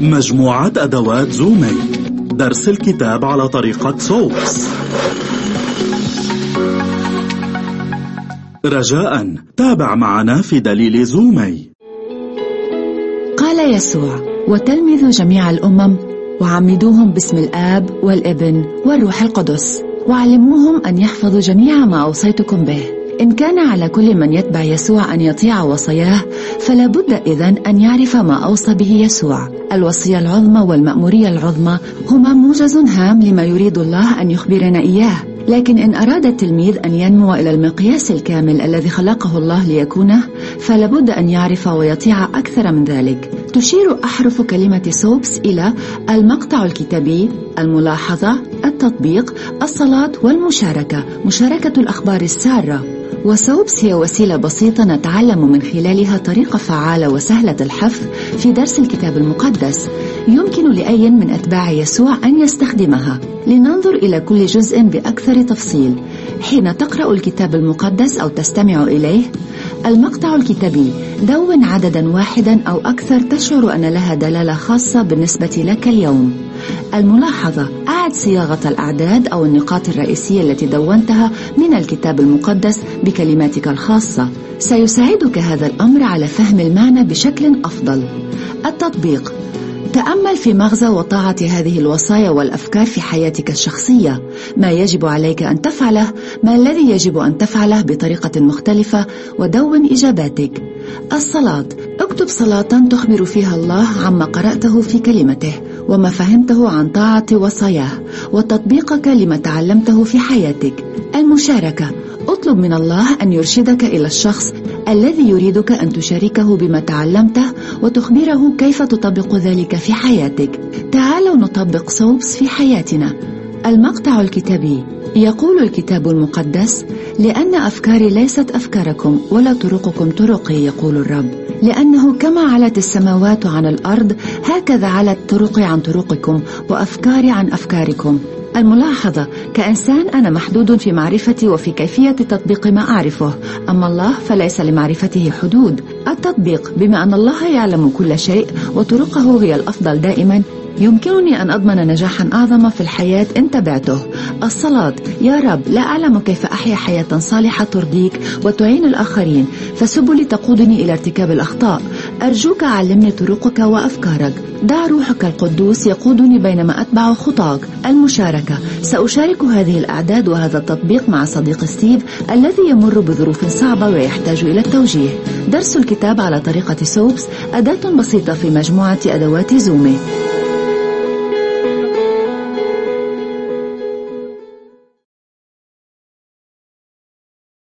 مجموعة أدوات زومي درس الكتاب على طريقة سوبس رجاء. تابع معنا في دليل زومي قال يسوع وتلمذوا جميع الأمم وعمدوهم باسم الآب والابن والروح القدس وعلموهم أن يحفظوا جميع ما أوصيتكم به. إن كان على كل من يتبع يسوع أن يطيع وصاياه فلا بد إذن أن يعرف ما أوصى به يسوع. الوصية العظمى والمأمورية العظمى هما موجز هام لما يريد الله أن يخبرنا إياه. لكن إن أراد التلميذ أن ينمو إلى المقياس الكامل الذي خلقه الله ليكونه فلابد أن يعرف ويطيع أكثر من ذلك. تشير أحرف كلمة سوبس إلى المقطع الكتابي الملاحظة التطبيق الصلاة والمشاركة مشاركة الأخبار السارة. وسوبس هي وسيلة بسيطة نتعلم من خلالها طريقة فعالة وسهلة الحفظ في درس الكتاب المقدس يمكن لأي من أتباع يسوع أن يستخدمها. لننظر إلى كل جزء بأكثر تفصيل. حين تقرأ الكتاب المقدس أو تستمع إليه المقطع الكتابي دون عددا واحدا أو أكثر تشعر أن لها دلالة خاصة بالنسبة لك اليوم. الملاحظة أعد صياغة الأعداد أو النقاط الرئيسية التي دونتها من الكتاب المقدس بكلماتك الخاصة. سيساعدك هذا الأمر على فهم المعنى بشكل أفضل. التطبيق تأمل في مغزى وطاعة هذه الوصايا والأفكار في حياتك الشخصية. ما يجب عليك أن تفعله ما الذي يجب أن تفعله بطريقة مختلفة ودون إجاباتك. الصلاة. اكتب صلاة تخبر فيها الله عما قرأته في كلمته وما فهمته عن طاعة وصاياه وتطبيقك لما تعلمته في حياتك. المشاركة. أطلب من الله أن يرشدك إلى الشخص الذي يريدك أن تشاركه بما تعلمته وتخبره كيف تطبق ذلك في حياتك. تعالوا نطبق صوبس في حياتنا. المقطع الكتابي. يقول الكتاب المقدس لأن أفكاري ليست أفكاركم ولا طرقكم طرقي يقول الرب. لأنه كما علت السماوات عن الأرض هكذا علت طرقي عن طرقكم وأفكاري عن أفكاركم. الملاحظة كإنسان أنا محدود في معرفتي وفي كيفية تطبيق ما أعرفه أما الله فليس لمعرفته حدود. التطبيق بما أن الله يعلم كل شيء وطرقه هي الأفضل دائما يمكنني أن أضمن نجاحا أعظم في الحياة إن تبعته الصلاة يا رب لا أعلم كيف أحيا حياة صالحة ترضيك وتعين الآخرين فسبلي تقودني إلى ارتكاب الأخطاء. أرجوك علمني طرقك وأفكارك. دع روحك القدوس يقودني بينما أتبع خطاك. المشاركة سأشارك هذه الأعداد وهذا التطبيق مع صديق ستيف الذي يمر بظروف صعبة ويحتاج إلى التوجيه. درس الكتاب على طريقة سوبس أداة بسيطة في مجموعة أدوات زومي.